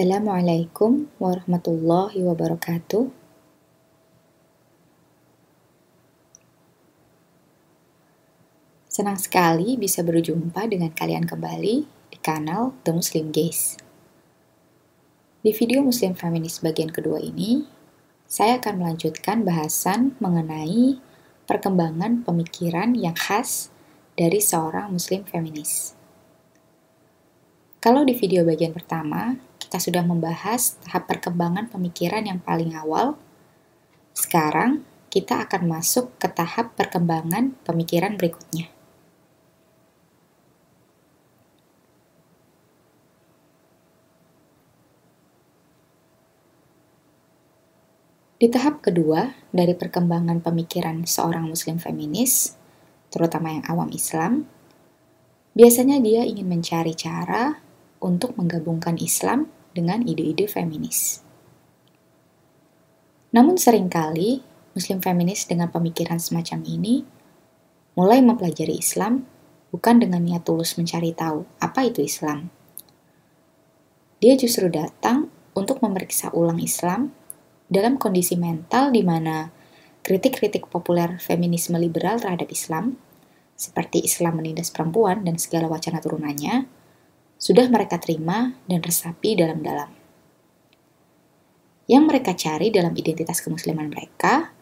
Assalamualaikum warahmatullahi wabarakatuh. Senang sekali bisa berjumpa dengan kalian kembali di kanal The Muslim Gaze. Di video Muslim Feminis bagian kedua ini, saya akan melanjutkan bahasan mengenai perkembangan pemikiran yang khas dari seorang Muslim feminis. Kalau di video bagian pertama, kita sudah membahas tahap perkembangan pemikiran yang paling awal. Sekarang, kita akan masuk ke tahap perkembangan pemikiran berikutnya. Di tahap kedua dari perkembangan pemikiran seorang muslim feminis, terutama yang awam Islam, biasanya dia ingin mencari cara untuk menggabungkan Islam dengan ide-ide feminis. Namun sering kali muslim feminis dengan pemikiran semacam ini mulai mempelajari Islam bukan dengan niat tulus mencari tahu apa itu Islam. Dia justru datang untuk memeriksa ulang Islam dalam kondisi mental di mana kritik-kritik populer feminisme liberal terhadap Islam, seperti Islam menindas perempuan dan segala wacana turunannya, sudah mereka terima dan resapi dalam-dalam. Yang mereka cari dalam identitas kemusliman mereka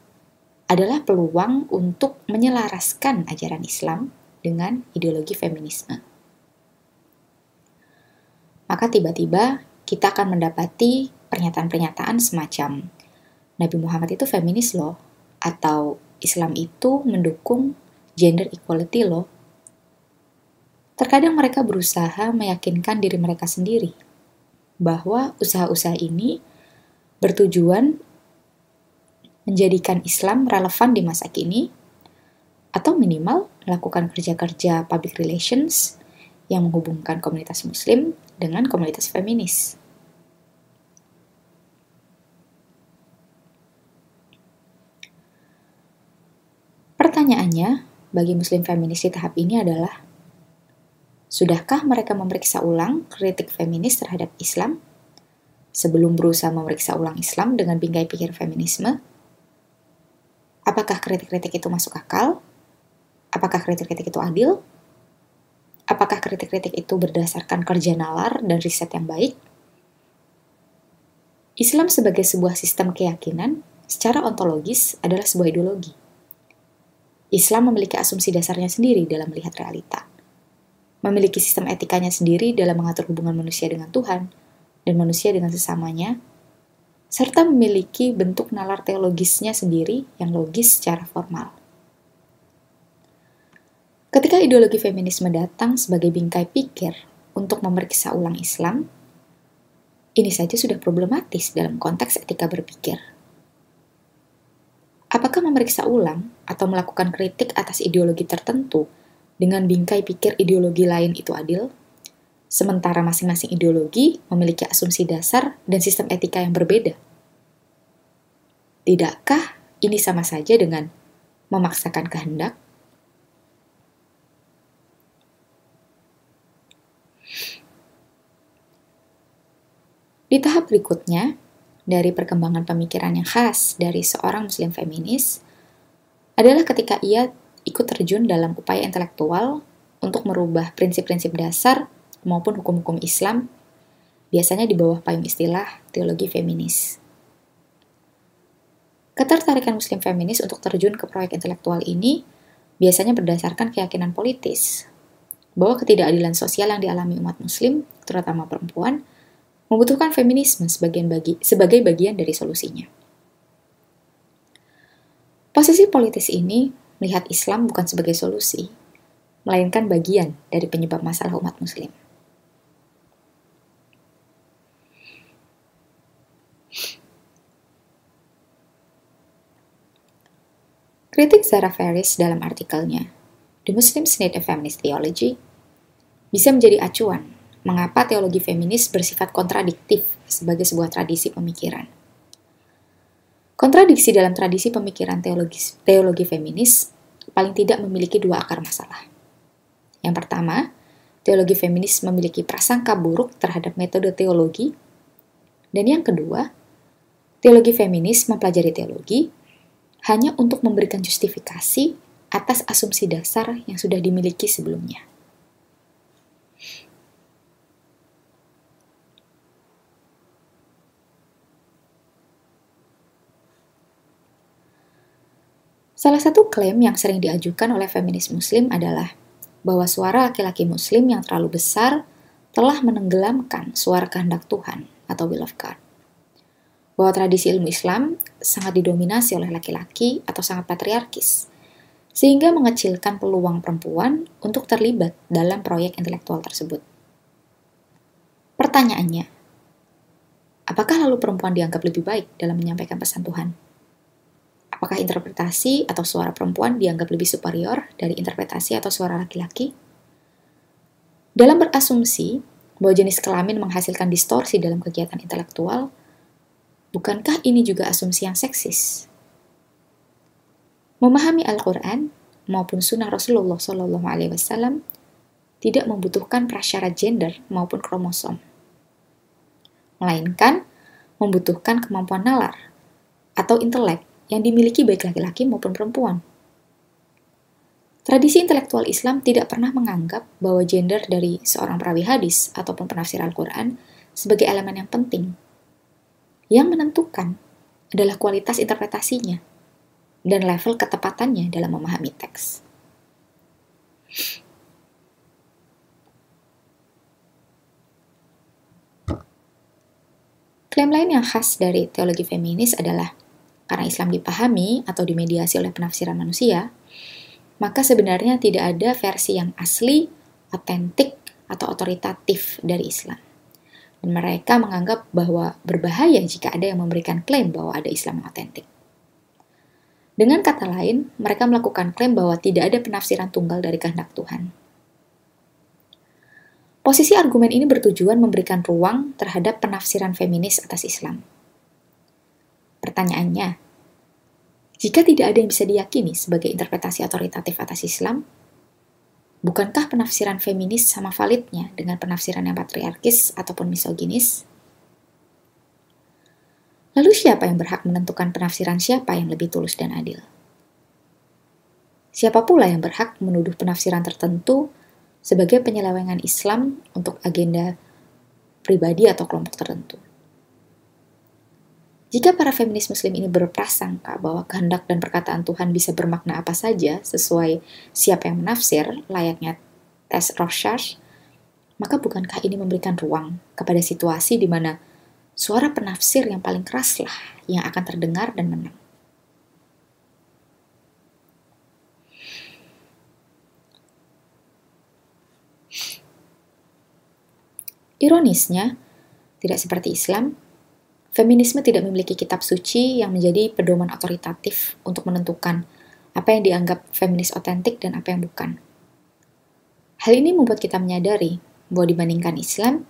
adalah peluang untuk menyelaraskan ajaran Islam dengan ideologi feminisme. Maka tiba-tiba kita akan mendapati pernyataan-pernyataan semacam Nabi Muhammad itu feminis loh, atau Islam itu mendukung gender equality loh. Terkadang mereka berusaha meyakinkan diri mereka sendiri bahwa usaha-usaha ini bertujuan menjadikan Islam relevan di masa kini, atau minimal melakukan kerja-kerja public relations yang menghubungkan komunitas Muslim dengan komunitas feminis. Pertanyaannya, bagi muslim feminis di tahap ini adalah, sudahkah mereka memeriksa ulang kritik feminis terhadap Islam sebelum berusaha memeriksa ulang Islam dengan bingkai pikir feminisme? Apakah kritik-kritik itu masuk akal? Apakah kritik-kritik itu adil? Apakah kritik-kritik itu berdasarkan kerja nalar dan riset yang baik? Islam sebagai sebuah sistem keyakinan secara ontologis adalah sebuah ideologi Islam memiliki asumsi dasarnya sendiri dalam melihat realita. Memiliki sistem etikanya sendiri dalam mengatur hubungan manusia dengan Tuhan dan manusia dengan sesamanya, serta memiliki bentuk nalar teologisnya sendiri yang logis secara formal. Ketika ideologi feminisme datang sebagai bingkai pikir untuk memeriksa ulang Islam, ini saja sudah problematis dalam konteks etika berpikir. Apakah memeriksa ulang atau melakukan kritik atas ideologi tertentu dengan bingkai pikir ideologi lain itu adil? Sementara masing-masing ideologi memiliki asumsi dasar dan sistem etika yang berbeda. Tidakkah ini sama saja dengan memaksakan kehendak? Di tahap berikutnya, dari perkembangan pemikiran yang khas dari seorang muslim feminis adalah ketika ia ikut terjun dalam upaya intelektual untuk merubah prinsip-prinsip dasar maupun hukum-hukum Islam, biasanya di bawah payung istilah teologi feminis. Ketertarikan muslim feminis untuk terjun ke proyek intelektual ini biasanya berdasarkan keyakinan politis, bahwa ketidakadilan sosial yang dialami umat muslim, terutama perempuan, membutuhkan feminisme sebagian bagi, sebagai bagian dari solusinya. Posisi politis ini melihat Islam bukan sebagai solusi, melainkan bagian dari penyebab masalah umat muslim. Kritik Zara Ferris dalam artikelnya, The Muslims Need a Feminist Theology, bisa menjadi acuan mengapa teologi feminis bersifat kontradiktif sebagai sebuah tradisi pemikiran. Kontradiksi dalam tradisi pemikiran teologi, teologi feminis paling tidak memiliki dua akar masalah. Yang pertama, teologi feminis memiliki prasangka buruk terhadap metode teologi Dan yang kedua, teologi feminis mempelajari teologi hanya untuk memberikan justifikasi atas asumsi dasar yang sudah dimiliki sebelumnya. Salah satu klaim yang sering diajukan oleh feminis muslim adalah bahwa suara laki-laki muslim yang terlalu besar telah menenggelamkan suara kehendak Tuhan atau will of God. Bahwa tradisi ilmu Islam sangat didominasi oleh laki-laki atau sangat patriarkis, sehingga mengecilkan peluang perempuan untuk terlibat dalam proyek intelektual tersebut. Pertanyaannya, apakah lalu perempuan dianggap lebih baik dalam menyampaikan pesan Tuhan? Apakah interpretasi atau suara perempuan dianggap lebih superior dari interpretasi atau suara laki-laki? Dalam berasumsi bahwa jenis kelamin menghasilkan distorsi dalam kegiatan intelektual, bukankah ini juga asumsi yang seksis? Memahami Al-Quran maupun Sunnah Rasulullah Wasallam tidak membutuhkan prasyarat gender maupun kromosom, melainkan membutuhkan kemampuan nalar atau intelek yang dimiliki baik laki-laki maupun perempuan. Tradisi intelektual Islam tidak pernah menganggap bahwa gender dari seorang perawi hadis ataupun penafsir Al-Quran sebagai elemen yang penting. Yang menentukan adalah kualitas interpretasinya dan level ketepatannya dalam memahami teks. Klaim lain yang khas dari teologi feminis adalah karena Islam dipahami atau dimediasi oleh penafsiran manusia, maka sebenarnya tidak ada versi yang asli, otentik, atau otoritatif dari Islam. Dan mereka menganggap bahwa berbahaya jika ada yang memberikan klaim bahwa ada Islam yang otentik. Dengan kata lain, mereka melakukan klaim bahwa tidak ada penafsiran tunggal dari kehendak Tuhan. Posisi argumen ini bertujuan memberikan ruang terhadap penafsiran feminis atas Islam Pertanyaannya, jika tidak ada yang bisa diyakini sebagai interpretasi otoritatif atas Islam, bukankah penafsiran feminis sama validnya dengan penafsiran yang patriarkis ataupun misoginis? Lalu siapa yang berhak menentukan penafsiran siapa yang lebih tulus dan adil? Siapa pula yang berhak menuduh penafsiran tertentu sebagai penyelewengan Islam untuk agenda pribadi atau kelompok tertentu? Jika para feminis muslim ini berprasangka bahwa kehendak dan perkataan Tuhan bisa bermakna apa saja sesuai siapa yang menafsir, layaknya tes Rorschach, maka bukankah ini memberikan ruang kepada situasi di mana suara penafsir yang paling keraslah yang akan terdengar dan menang? Ironisnya, tidak seperti Islam, Feminisme tidak memiliki kitab suci yang menjadi pedoman otoritatif untuk menentukan apa yang dianggap feminis otentik dan apa yang bukan. Hal ini membuat kita menyadari bahwa dibandingkan Islam,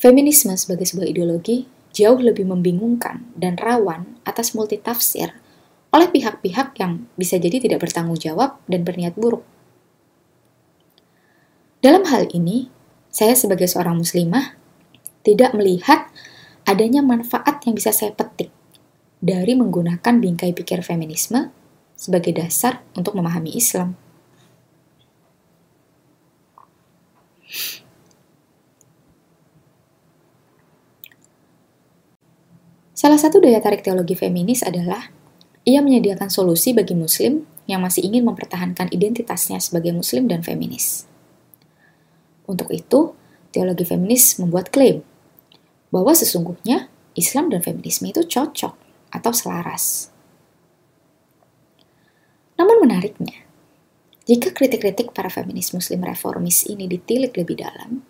feminisme sebagai sebuah ideologi jauh lebih membingungkan dan rawan atas multitafsir oleh pihak-pihak yang bisa jadi tidak bertanggung jawab dan berniat buruk. Dalam hal ini, saya sebagai seorang muslimah tidak melihat adanya manfaat yang bisa saya petik dari menggunakan bingkai pikir feminisme sebagai dasar untuk memahami Islam. Salah satu daya tarik teologi feminis adalah ia menyediakan solusi bagi muslim yang masih ingin mempertahankan identitasnya sebagai muslim dan feminis. Untuk itu, teologi feminis membuat klaim bahwa sesungguhnya Islam dan feminisme itu cocok atau selaras. Namun menariknya, jika kritik-kritik para feminis muslim reformis ini ditilik lebih dalam,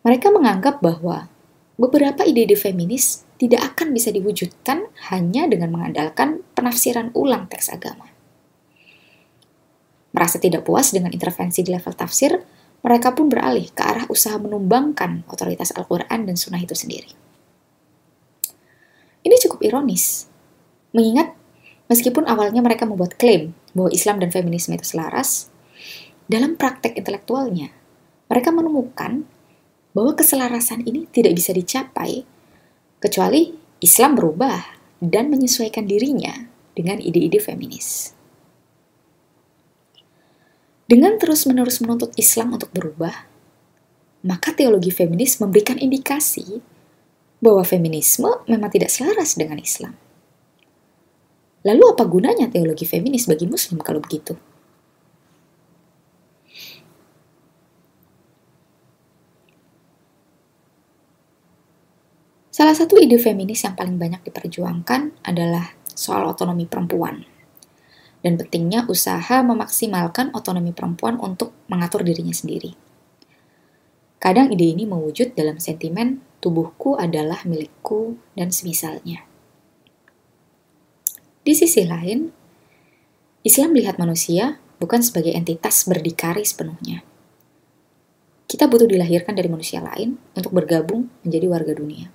mereka menganggap bahwa beberapa ide-ide feminis tidak akan bisa diwujudkan hanya dengan mengandalkan penafsiran ulang teks agama. Merasa tidak puas dengan intervensi di level tafsir, mereka pun beralih ke arah usaha menumbangkan otoritas Al-Quran dan Sunnah itu sendiri. Ini cukup ironis, mengingat meskipun awalnya mereka membuat klaim bahwa Islam dan feminisme itu selaras, dalam praktek intelektualnya, mereka menemukan bahwa keselarasan ini tidak bisa dicapai Kecuali Islam berubah dan menyesuaikan dirinya dengan ide-ide feminis. Dengan terus-menerus menuntut Islam untuk berubah, maka teologi feminis memberikan indikasi bahwa feminisme memang tidak selaras dengan Islam. Lalu apa gunanya teologi feminis bagi muslim kalau begitu? Salah satu ide feminis yang paling banyak diperjuangkan adalah soal otonomi perempuan dan pentingnya usaha memaksimalkan otonomi perempuan untuk mengatur dirinya sendiri. Kadang ide ini mewujud dalam sentimen tubuhku adalah milikku dan semisalnya. Di sisi lain, Islam melihat manusia bukan sebagai entitas berdikari sepenuhnya. Kita butuh dilahirkan dari manusia lain untuk bergabung menjadi warga dunia.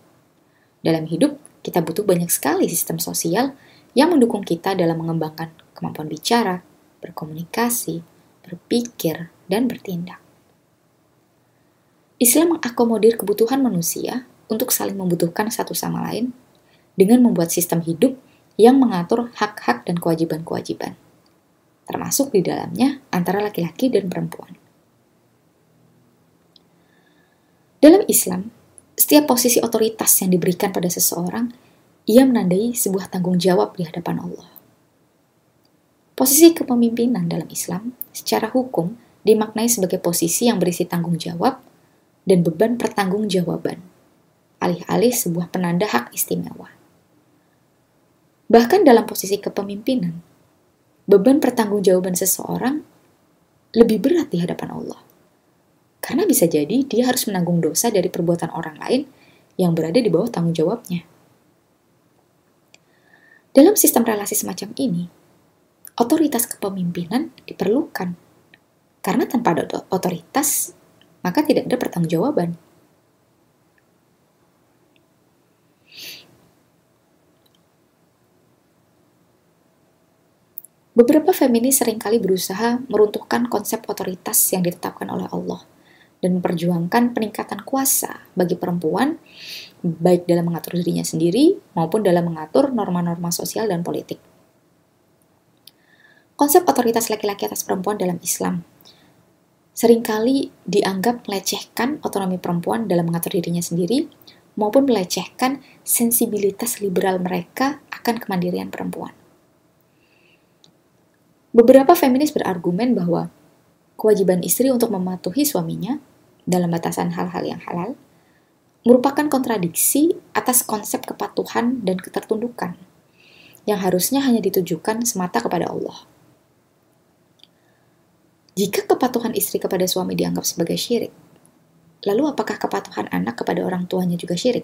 Dalam hidup, kita butuh banyak sekali sistem sosial yang mendukung kita dalam mengembangkan kemampuan bicara, berkomunikasi, berpikir, dan bertindak. Islam mengakomodir kebutuhan manusia untuk saling membutuhkan satu sama lain dengan membuat sistem hidup yang mengatur hak-hak dan kewajiban-kewajiban, termasuk di dalamnya antara laki-laki dan perempuan. Dalam Islam, setiap posisi otoritas yang diberikan pada seseorang, ia menandai sebuah tanggung jawab di hadapan Allah. Posisi kepemimpinan dalam Islam secara hukum dimaknai sebagai posisi yang berisi tanggung jawab dan beban pertanggungjawaban, alih-alih sebuah penanda hak istimewa. Bahkan dalam posisi kepemimpinan, beban pertanggungjawaban seseorang lebih berat di hadapan Allah. Karena bisa jadi dia harus menanggung dosa dari perbuatan orang lain yang berada di bawah tanggung jawabnya. Dalam sistem relasi semacam ini, otoritas kepemimpinan diperlukan. Karena tanpa ada otoritas, maka tidak ada pertanggungjawaban. Beberapa feminis sering kali berusaha meruntuhkan konsep otoritas yang ditetapkan oleh Allah – dan memperjuangkan peningkatan kuasa bagi perempuan, baik dalam mengatur dirinya sendiri maupun dalam mengatur norma-norma sosial dan politik. Konsep otoritas laki-laki atas perempuan dalam Islam sering kali dianggap melecehkan otonomi perempuan dalam mengatur dirinya sendiri maupun melecehkan sensibilitas liberal mereka akan kemandirian perempuan. Beberapa feminis berargumen bahwa kewajiban istri untuk mematuhi suaminya dalam batasan hal-hal yang halal merupakan kontradiksi atas konsep kepatuhan dan ketertundukan yang harusnya hanya ditujukan semata kepada Allah. Jika kepatuhan istri kepada suami dianggap sebagai syirik, lalu apakah kepatuhan anak kepada orang tuanya juga syirik?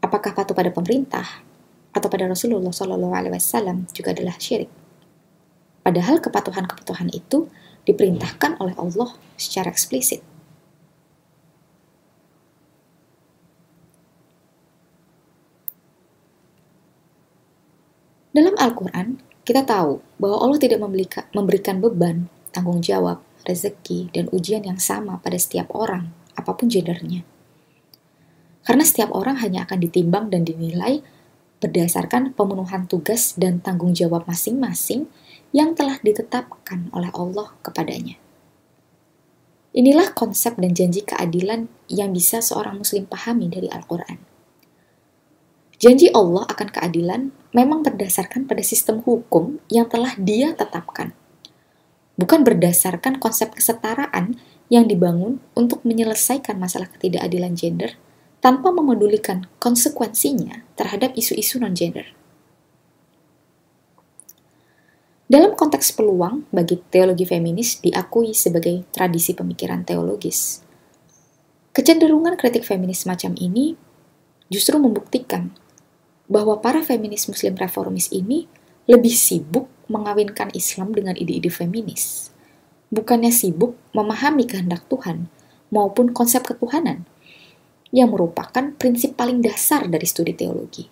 Apakah patuh pada pemerintah atau pada Rasulullah Shallallahu Alaihi Wasallam juga adalah syirik? Padahal kepatuhan-kepatuhan itu diperintahkan oleh Allah secara eksplisit. Dalam Al-Quran, kita tahu bahwa Allah tidak memberikan beban, tanggung jawab, rezeki, dan ujian yang sama pada setiap orang, apa pun gendernya. Karena setiap orang hanya akan ditimbang dan dinilai berdasarkan pemenuhan tugas dan tanggung jawab masing-masing yang telah ditetapkan oleh Allah kepadanya. Inilah konsep dan janji keadilan yang bisa seorang muslim pahami dari Al-Quran. Janji Allah akan keadilan memang berdasarkan pada sistem hukum yang telah Dia tetapkan, bukan berdasarkan konsep kesetaraan yang dibangun untuk menyelesaikan masalah ketidakadilan gender tanpa memedulikan konsekuensinya terhadap isu-isu non-gender. Dalam konteks peluang bagi teologi feminis diakui sebagai tradisi pemikiran teologis. Kecenderungan kritik feminis semacam ini justru membuktikan bahwa para feminis muslim reformis ini lebih sibuk mengawinkan Islam dengan ide-ide feminis. Bukannya sibuk memahami kehendak Tuhan maupun konsep ketuhanan yang merupakan prinsip paling dasar dari studi teologi.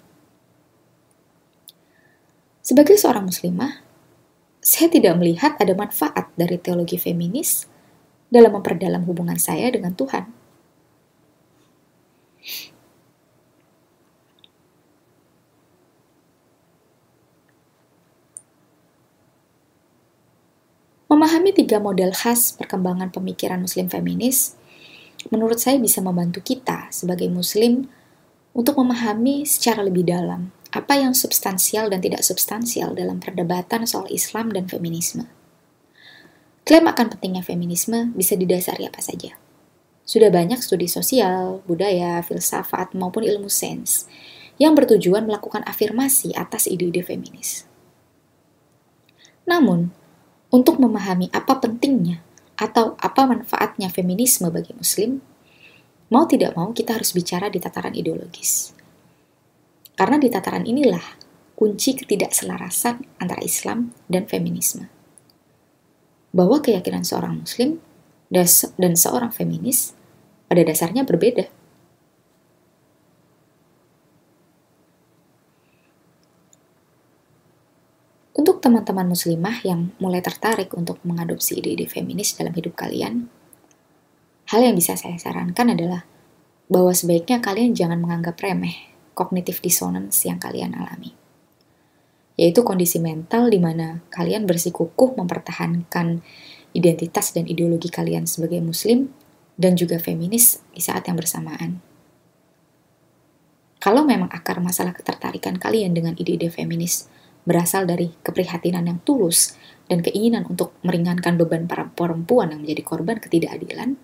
Sebagai seorang muslimah, saya tidak melihat ada manfaat dari teologi feminis dalam memperdalam hubungan saya dengan Tuhan. Memahami tiga model khas perkembangan pemikiran muslim feminis, menurut saya bisa membantu kita sebagai muslim untuk memahami secara lebih dalam apa yang substansial dan tidak substansial dalam perdebatan soal Islam dan feminisme. Klaim akan pentingnya feminisme bisa didasari apa saja. Sudah banyak studi sosial, budaya, filsafat, maupun ilmu sains yang bertujuan melakukan afirmasi atas ide-ide feminis. Namun, untuk memahami apa pentingnya atau apa manfaatnya feminisme bagi Muslim, mau tidak mau kita harus bicara di tataran ideologis. Karena di tataran inilah kunci ketidakselarasan antara Islam dan feminisme. Bahwa keyakinan seorang Muslim dan seorang feminis pada dasarnya berbeda. Untuk teman-teman muslimah yang mulai tertarik untuk mengadopsi ide-ide feminis dalam hidup kalian, hal yang bisa saya sarankan adalah bahwa sebaiknya kalian jangan menganggap remeh kognitif dissonance yang kalian alami. Yaitu kondisi mental di mana kalian bersikukuh mempertahankan identitas dan ideologi kalian sebagai muslim dan juga feminis di saat yang bersamaan. Kalau memang akar masalah ketertarikan kalian dengan ide-ide feminis berasal dari keprihatinan yang tulus dan keinginan untuk meringankan beban para perempuan yang menjadi korban ketidakadilan,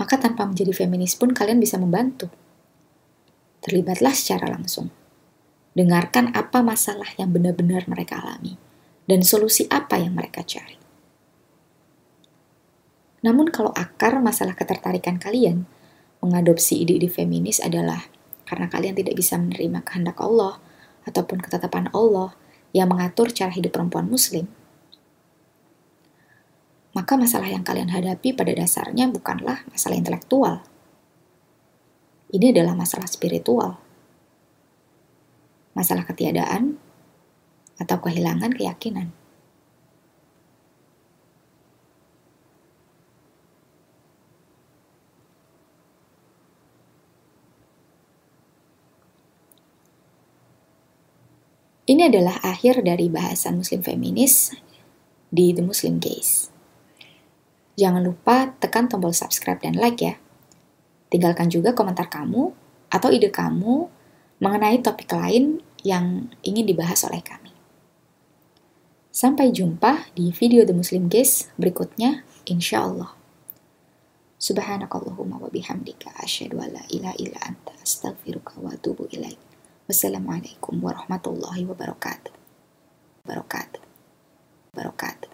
maka tanpa menjadi feminis pun kalian bisa membantu. Terlibatlah secara langsung. Dengarkan apa masalah yang benar-benar mereka alami dan solusi apa yang mereka cari. Namun kalau akar masalah ketertarikan kalian mengadopsi ide-ide feminis adalah karena kalian tidak bisa menerima kehendak Allah ataupun ketetapan Allah yang mengatur cara hidup perempuan muslim, maka masalah yang kalian hadapi pada dasarnya bukanlah masalah intelektual. Ini adalah masalah spiritual. Masalah ketiadaan atau kehilangan keyakinan. Ini adalah akhir dari bahasan Muslim feminis di The Muslim Case. Jangan lupa tekan tombol subscribe dan like ya. Tinggalkan juga komentar kamu atau ide kamu mengenai topik lain yang ingin dibahas oleh kami. Sampai jumpa di video The Muslim Case berikutnya, insya Allah. Subhanakallahumma wa bihamdika asyhadu an la illa anta astaghfiruka wa atubu ilaik. Wassalamualaikum warahmatullahi wabarakatuh. Barakatuh. Barakatuh.